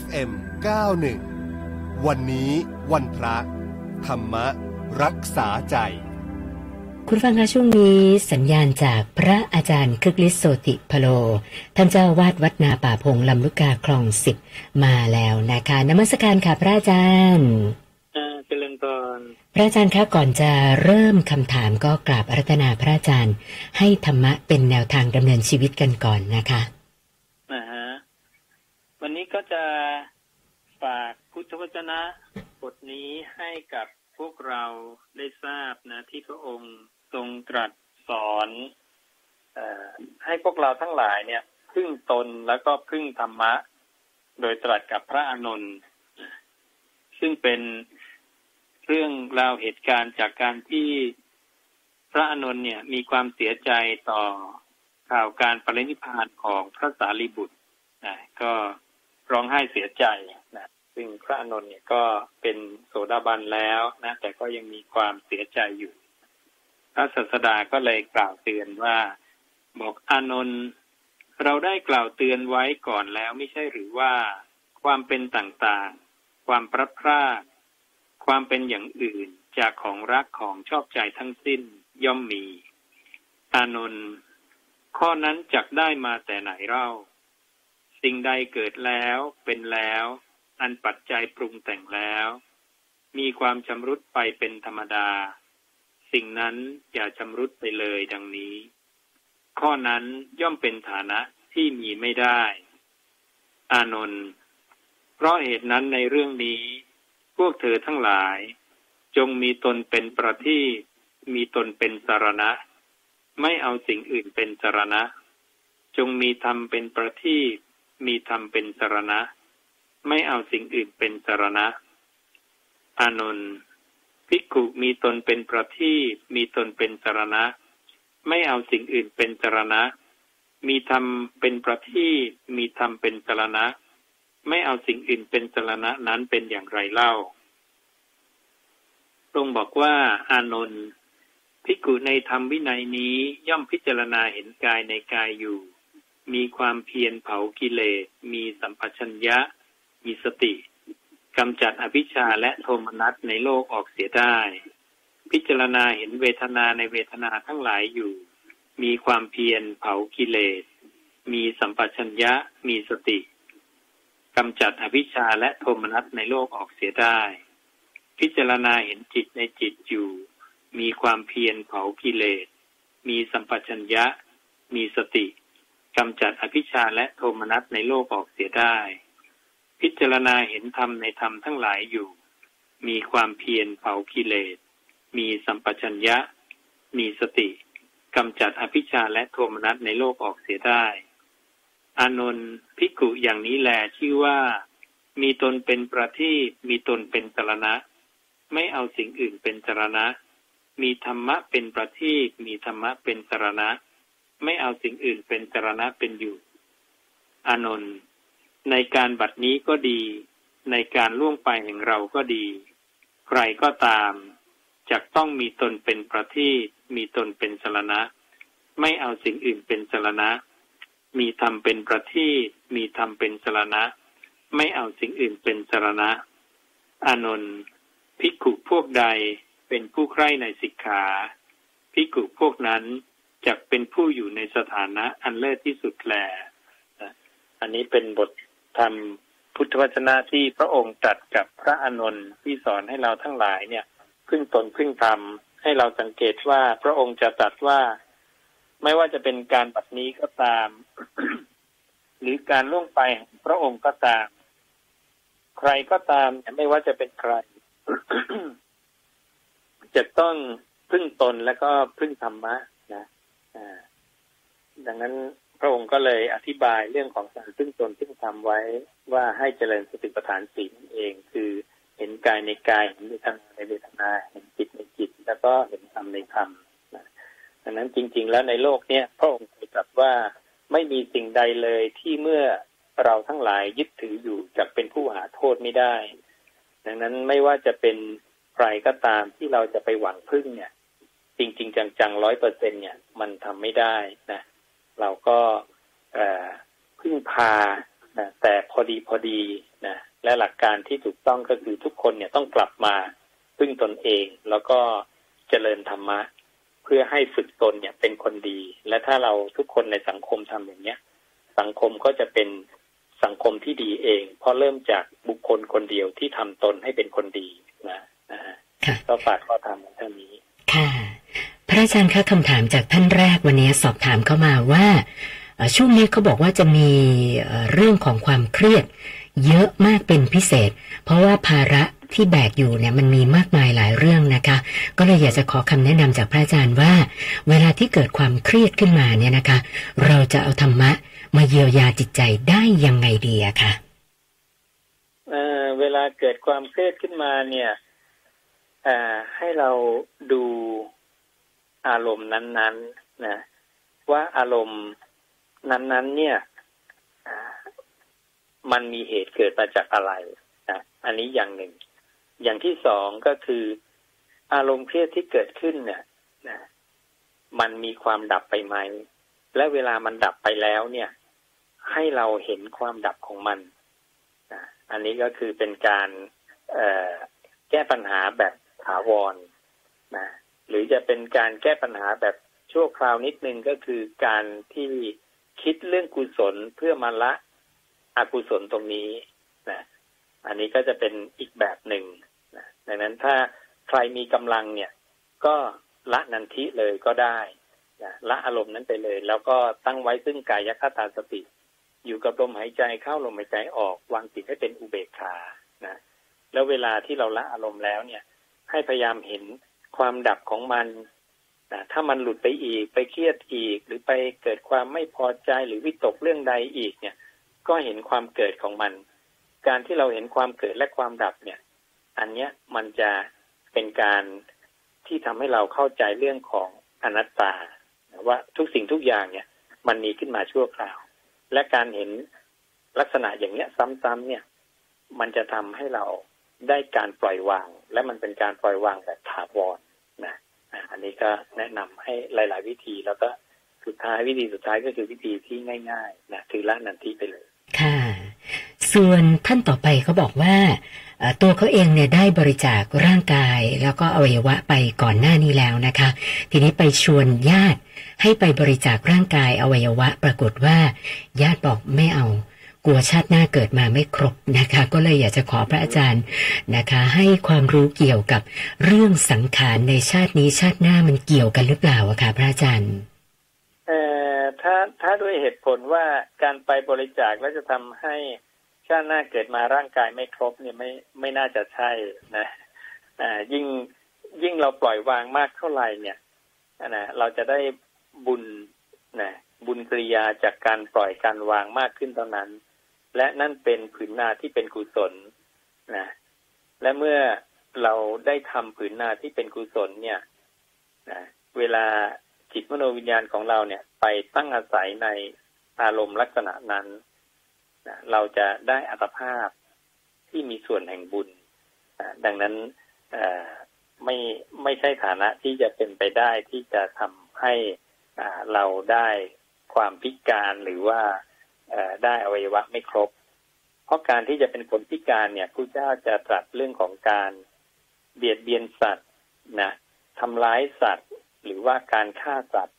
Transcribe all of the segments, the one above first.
FM 91 วันนี้วันพระ ธรรมรักษาใจ คุณฟังคะช่วงนี้สัญญาณจากพระอาจารย์คึกฤทธิ์โสติพโล ท่านเจ้าวาดวัดนาป่าพงลำลูกกาคลองสิบมาแล้วนะคะนมัสการค่ะพระอาจารย์เจริญพรพระอาจารย์คะก่อนจะเริ่มคำถามก็กราบอารัตนาพระอาจารย์ ให้ธรรมะเป็นแนวทางดำเนินชีวิตกันก่อนนะคะนะฮะวันนี้ก็ จะฝากพุทธวจนะบทนี้ให้กับพวกเราได้ทราบนะ ที่พระองค์ทรงตรัสสอนอให้พวกเราทั้งหลายเนี่ย พึ่งตนแล้วก็พึ่งธรรมะ โดยตรัสกับพระอานนท์ซึ่งเป็นเรื่องราวเหตุการณ์จากการที่พระอานนท์เนี่ย มีความเสียใจต่อข่าวการปรินิพพานของพระสารีบุตรนะก็ ร้องไห้เสียใจนะซึ่งพระอานนท์เนี่ยก็เป็นโสดาบันแล้วนะแต่ก็ยังมีความเสียใจอยู่ พระศาสดาก็เลยกล่าวเตือนว่าบอกอานนท์เราได้กล่าวเตือนไว้ก่อนแล้วไม่ใช่หรือว่า ความเป็นต่างๆ ความพลัดพรากความเป็นอย่างอื่นจากของรักของชอบใจทั้งสิ้นย่อมมี อานนท์ข้อนั้นจักได้มาแต่ไหนเล่า สิ่งใดเกิดแล้วเป็นแล้ว อันปัจจัยปรุงแต่งแล้ว มีความชำรุดไปเป็นธรรมดา สิ่งนั้นอย่าชำรุดไปเลยดังนี้ ข้อนั้นย่อมเป็นฐานะที่มีไม่ได้ อานนท์เพราะเหตุนั้นในเรื่องนี้ พวกเธอทั้งหลาย จงมีตนเป็นประที่มีตนเป็นสารณะ ไม่เอาสิ่งอื่นเป็นสารณะ จงมีธรรมเป็นประที่ มีธรรมเป็นสารณะ ไม่เอาสิ่งอื่นเป็นสารณะ อานนท์ภิกขุมีตนเป็นประที่มีตนเป็นสารณะ ไม่เอาสิ่งอื่นเป็นสารณะ มีธรรมเป็นประที่มีธรรมเป็นสารณะ ไม่เอาสิ่งอื่นเป็นสารณะนั้นเป็นอย่างไรเล่าทรงบอกว่าอานนท์ภิกขุในธรรมวินัยนี้ย่อมพิจารณาเห็นกายในกายอยู่ มีความเพียรเผากิเลส มีสัมปชัญญะ มีสติกำจัดอภิชาและโทมนัสในโลกออกเสียได้ พิจารณาเห็นเวทนาในเวทนาทั้งหลายอยู่ มีความเพียรเผากิเลส มีสัมปชัญญะ มีสติกำจัดอภิชาและโทมนัสในโลกออกเสียได้ พิจารณาเห็นจิตในจิตอยู่ มีความเพียรเผากิเลส มีสัมปชัญญะ มีสติ กำจัดอภิชาและโทมนัสในโลกออกเสียได้ พิจารณาเห็นธรรมในธรรมทั้งหลายอยู่ มีความเพียรเผากิเลส มีสัมปชัญญะ มีสติกำจัดอภิชาและโทมนัสในโลกออกเสียได้ อานนท์ภิกุอย่างนี้แลชื่อว่า มีตนเป็นประทีปมีตนเป็นสรณะ ไม่เอาสิ่งอื่นเป็นสรณะ มีธรรมะเป็นประทีปมีธรรมะเป็นสรณะ ไม่เอาสิ่งอื่นเป็นสรณะเป็นอยู่ อานนท์ในการบัดนี้ก็ดี ในการล่วงไปแห่งเราก็ดี ใครก็ตามจะต้องมีตนเป็นประทีปมีตนเป็นสรณะ ไม่เอาสิ่งอื่นเป็นสรณะ มีธรรมเป็นประทีปมีธรรมเป็นสรณะ ไม่เอาสิ่งอื่นเป็นสรณะ อานนท์ภิกขุพวกใดเป็นผู้ใคร่ในสิกขาภิกขุพวกนั้น จะเป็นผู้อยู่ในสถานะอันเลิศที่สุดแล อันนี้เป็นบทธรรมพุทธวจนะที่พระองค์ตรัสกับพระอานนท์ที่สอนให้เราทั้งหลายเนี่ยพึ่งตนพึ่งธรรมให้เราสังเกตว่าพระองค์จะตรัสว่า ไม่ว่าจะเป็นการบัดนี้ก็ตาม หรือการล่วงไปของพระองค์ก็ตาม ใครก็ตามไม่ว่าจะเป็นใคร จะต้องพึ่งตนแล้วก็พึ่งธรรมะ ดังนั้นพระองค์ก็เลยอธิบายเรื่องของการพึ่งตนพึ่งธรรมไว้ว่าให้เจริญสติปัฏฐานสี่นั่นเอง คือเห็นกายในกายเห็นเวทนาในเวทนาเห็นจิตในจิต แล้วก็เห็นธรรมในธรรมดังนั้นจริง ๆ แล้วในโลกเนี้ยพระองค์เคยตรัสว่าไม่มีสิ่งใดเลยที่เมื่อเราทั้งหลายยึดถืออยู่จะเป็นผู้หาโทษไม่ได้ ดังนั้นไม่ว่าจะเป็นใครก็ตามที่เราจะไปหวังพึ่งเนี่ย จริง ๆ จังๆร้อยเปอร์เซ็นเนี่ย มันทำไม่ได้นะ เราก็พึ่งพานะแต่พอดีพอดีนะและหลักการที่ถูกต้องก็คือทุกคนเนี่ยต้องกลับมาพึ่งตนเอง แล้วก็เจริญธรรมะ เพื่อให้ฝึกตนเนี่ยเป็นคนดี และถ้าเราทุกคนในสังคมทำอย่างเนี้ย สังคมก็จะเป็นสังคมที่ดีเอง เพราะเริ่มจากบุคคลคนเดียวที่ทำตนให้เป็นคนดีนะนะฮะก็ฝากข้อธรรมเท่านี้ ค่ะ พระ อาจารย์คะคำถามจากท่านแรกวันนี้สอบถามเข้ามาว่า ช่วงนี้เขาบอกว่าจะมีเรื่องของความเครียด เยอะมากเป็นพิเศษ เพราะว่าภาระที่แบกอยู่เนี่ยมันมีมากมายหลายเรื่องนะคะ ก็เลยอยากจะขอคำแนะนำจากพระอาจารย์ว่า เวลาที่เกิดความเครียดขึ้นมาเนี่ยนะคะ เราจะเอาธรรมะมาเยียวยาจิตใจได้ยังไงดีอะคะเเวลาเกิดความเครียดขึ้นมาเนี่ยให้เราดู อารมณ์นั้นๆนะว่าอารมณ์นั้นๆ เนี่ยมันมีเหตุเกิดมาจากอะไรนะอันนี้อย่างหนึ่ง อย่างที่สองก็คือ อารมณ์เครียดที่เกิดขึ้นเนี่ยนะมันมีความดับไปไหม และเวลามันดับไปแล้วเนี่ย ให้เราเห็นความดับของมันนะอันนี้ก็คือเป็นการแก้ปัญหาแบบถาวรนะ หรือจะเป็นการแก้ปัญหาแบบชั่วคราวนิดนึงก็คือการที่คิดเรื่องกุศลเพื่อมาละอกุศลตรงนี้นะอันนี้ก็จะเป็นอีกแบบหนึ่งนะดังนั้นถ้าใครมีกำลังเนี่ย ก็ละนันทิเลยก็ได้นะละอารมณ์นั้นไปเลย แล้วก็ตั้งไว้ซึ่งกายคตาสติ อยู่กับลมหายใจเข้าลมหายใจออกวางจิตให้เป็นอุเบกขานะแล้วเวลาที่เราละอารมณ์แล้วเนี่ย ให้พยายามเห็น ความดับของมันนะถ้ามันหลุดไปอีกไปเครียดอีก หรือไปเกิดความไม่พอใจหรือวิตกเรื่องใดอีกเนี่ย ก็เห็นความเกิดของมัน การที่เราเห็นความเกิดและความดับเนี่ย อันเนี้ยมันจะเป็นการที่ทำให้เราเข้าใจเรื่องของอนัตตาว่าทุกสิ่งทุกอย่างเนี่ย มันมีขึ้นมาชั่วคราว และการเห็นลักษณะอย่างเนี้ยซ้ำๆเนี่ย มันจะทำให้เรา ได้การปล่อยวาง และมันเป็นการปล่อยวางแบบถาวรนะอันนี้ก็แนะนำให้หลาย ๆ วิธีแล้วก็สุดท้ายวิธีสุดท้ายก็คือวิธีที่ง่าย ๆ นะคือละนันทีไปเลย ค่ะ ส่วนท่านต่อไปเขาบอกว่าตัวเขาเองเนี่ยได้บริจาคร่างกาย แล้วก็อวัยวะไปก่อนหน้านี้แล้วนะคะ ทีนี้ไปชวนญาติให้ไปบริจาคร่างกายอวัยวะ ปรากฏว่า ญาติบอกไม่เอา กลัวชาติหน้าเกิดมาไม่ครบนะคะ ก็เลยอยากจะขอพระอาจารย์นะคะ ให้ความรู้เกี่ยวกับเรื่องสังขารในชาตินี้ชาติหน้ามันเกี่ยวกันหรือเปล่าอะคะพระอาจารย์เอ่อถ้าถ้าด้วยเหตุผลว่าการไปบริจาคแล้วจะทำให้ชาติหน้าเกิดมาร่างกายไม่ครบเนี่ยไม่ไม่น่าจะใช่นะอ่ายิ่งยิ่งเราปล่อยวางมากเท่าไหร่เนี่ยนะเราจะได้บุญนะบุญกริยาจากการปล่อยการวางมากขึ้นเท่านั้น และนั่นเป็นผืนนาที่เป็นกุศลนะและเมื่อเราได้ทำผืนนาที่เป็นกุศลเนี่ยนะเวลาจิตมโนวิญญาณของเราเนี่ย ไปตั้งอาศัยในอารมณ์ลักษณะนั้นนะเราจะได้อัตภาพที่มีส่วนแห่งบุญนะดังนั้นไม่ไม่ใช่ฐานะที่จะเป็นไปได้ที่จะทำให้เราได้ความพิการหรือว่า ได้อวัยวะไม่ครบ เพราะการที่จะเป็นคนพิการเนี่ยพระเจ้าจะตรัสเรื่องของการเบียดเบียนสัตว์นะทำร้ายสัตว์ หรือว่าการฆ่าสัตว์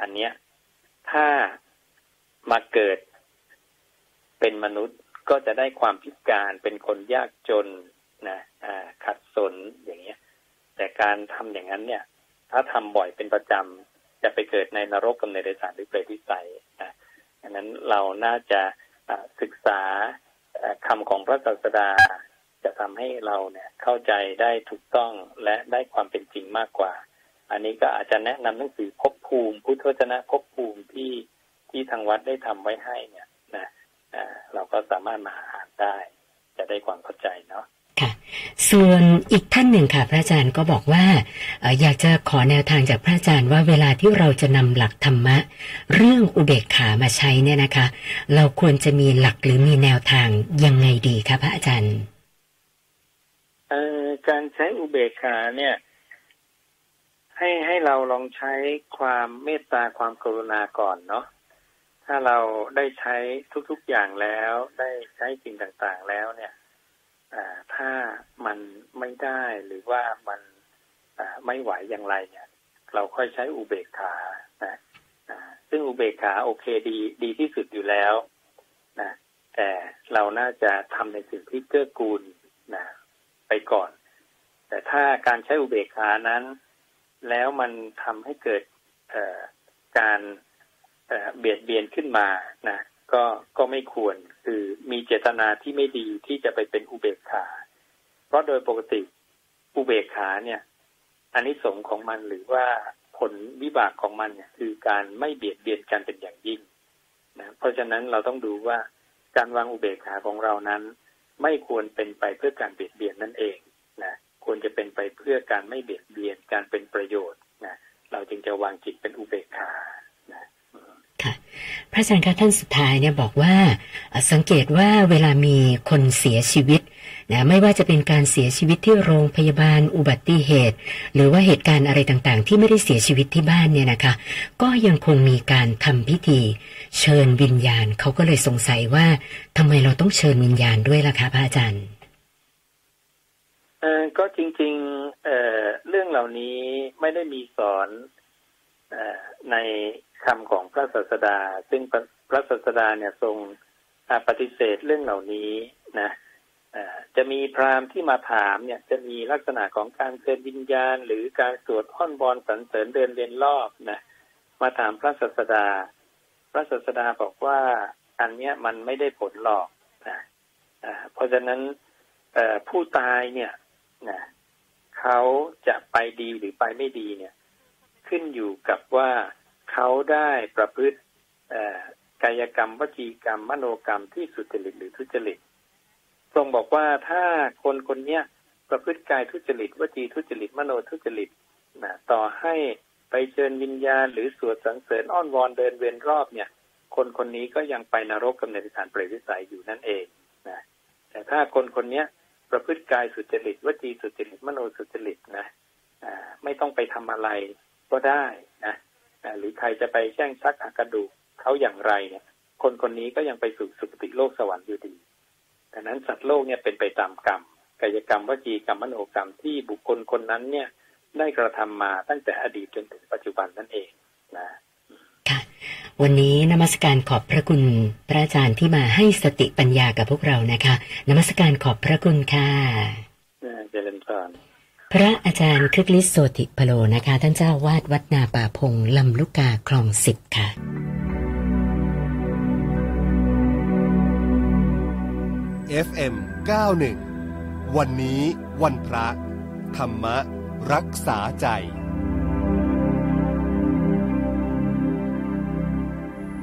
อันเนี้ยถ้ามาเกิดเป็นมนุษย์ก็จะได้ความพิการเป็นคนยากจนนะขัดสนอย่างเงี้ย แต่การทำอย่างนั้นเนี่ย ถ้าทำบ่อยเป็นประจำจะไปเกิดในนรกกับในเดรัจฉานหรือเปรตวิสัย นั้นเราน่าจะศึกษาคำของพระศาสดา จะทำให้เราเนี่ยเข้าใจได้ถูกต้องและได้ความเป็นจริงมากกว่า อันนี้ก็อาจจะแนะนำหนังสือภพภูมิ พุทธวจนะภพภูมิที่ที่ทางวัดได้ทำไว้ให้เนี่ยนะเราก็สามารถมาอ่านได้ จะได้ความเข้าใจเนาะ ส่วนอีกท่านหนึ่งค่ะ พระอาจารย์ก็บอกว่าอยากจะขอแนวทางจากพระอาจารย์ว่าเวลาที่เราจะนำหลักธรรมะ เรื่องอุเบกขามาใช้เนี่ยนะคะ เราควรจะมีหลักหรือมีแนวทางยังไงดีคะพระอาจารย์การใช้อุเบกขาเนี่ย ให้ให้เราลองใช้ความเมตตาความกรุณาก่อนเนาะถ้าเราได้ใช้ทุกๆอย่างแล้ว ได้ใช้สิ่งต่างๆแล้วเนี่ย ถ้ามันไม่ได้หรือว่ามันไม่ไหวอย่างไรเนี่ย เราค่อยใช้อุเบกขานะซึ่งอุเบกขาโอเคดีดีที่สุดอยู่แล้วนะแต่เราน่าจะทำในสิ่งที่เกื้อกูลนะไปก่อน แต่ถ้าการใช้อุเบกขานั้น แล้วมันทำให้เกิดการเบียดเบียนขึ้นมานะ ก็ก็ไม่ควรคือมีเจตนาที่ไม่ดีที่จะไปเป็นอุเบกขา เพราะโดยปกติอุเบกขาเนี่ยอันนี้สงของมันหรือว่าผลวิบากของมันเนี่ยคือการไม่เบียดเบียนกันเป็นอย่างยิ่งนะเพราะฉะนั้นเราต้องดูว่าการวางอุเบกขาของเรานั้น ไม่ควรเป็นไปเพื่อการเบียดเบียนนั่นเองนะควรจะเป็นไปเพื่อการไม่เบียดเบียนการเป็นประโยชน์นะเราจึงจะวางจิตเป็นอุเบกขา พระอาจารย์คะท่านสุดท้ายเนี่ยบอกว่าสังเกตว่าเวลามีคนเสียชีวิตนะไม่ว่าจะเป็นการเสียชีวิตที่โรงพยาบาลอุบัติเหตุ หรือว่าเหตุการณ์อะไรต่างๆ ที่ไม่ได้เสียชีวิตที่บ้านเนี่ยนะคะ ก็ยังคงมีการทำพิธี เชิญวิญญาณเขาก็เลยสงสัยว่าทำไมเราต้องเชิญวิญญาณด้วยล่ะคะพระอาจารย์เออก็จริงๆเออเรื่องเหล่านี้ไม่ได้มีสอนอใน คำของพระศาสดา ซึ่งพระศาสดาเนี่ยทรงปฏิเสธเรื่องเหล่านี้นะจะมีพราหมณ์ที่มาถามเนี่ยจะมีลักษณะของการเชิญวิญญาณ หรือการสวดอ้อนบอนสรรเสริญเดินเวียนรอบนะมาถามพระศาสดา พระศาสดาบอกว่าอันเนี้ยมันไม่ได้ผลหรอกนะเพราะฉะนั้นผู้ตายเนี่ยนะเขาจะไปดีหรือไปไม่ดีเนี่ย ขึ้นอยู่กับว่า เขาได้ประพฤติกายกรรมวจีกรรม มโนกรรมที่สุจริตหรือทุจริตทรงบอกว่าถ้าคนคนเนี้ยประพฤติกายทุจริตวจีทุจริต มโนทุจริตนะต่อให้ไปเชิญวิญญาณ หรือสวดสรรเสริญอ้อนวอนเดินเวียนรอบเนี่ย คนคนนี้ก็ยังไปนรกกำเนิดฐานเปรตวิสัยอยู่นั่นเองนะแต่ถ้าคนคนเนี้ยประพฤติกายสุจริตวจีสุจริต มโนสุจริตนะไม่ต้องไปทำอะไรก็ได้ หรือใครจะไปแช่งชักอากระดูกเขาอย่างไรเนี่ย คนคนนี้ก็ยังไปสู่สุคติโลกสวรรค์อยู่ดีดังนั้นสัตว์โลกเนี่ยเป็นไปตามกรรมกายกรรมวจีกรรมมโนกรรมที่บุคคลคนนั้นเนี่ยได้กระทำมาตั้งแต่อดีตจนถึงปัจจุบันนั่นเองนะค่ะ วันนี้นมัสการขอบพระคุณพระอาจารย์ที่มาให้สติปัญญากับพวกเรานะคะ นมัสการขอบพระคุณค่ะเจริญพร พระอาจารย์คริกลิสโสติพโลนะคะ ท่านเจ้าวาดวัดนาป่าพงลำลูกกาคลองสิบค่ะ FM 91วันนี้วันพระ ธรรมรักษาใจ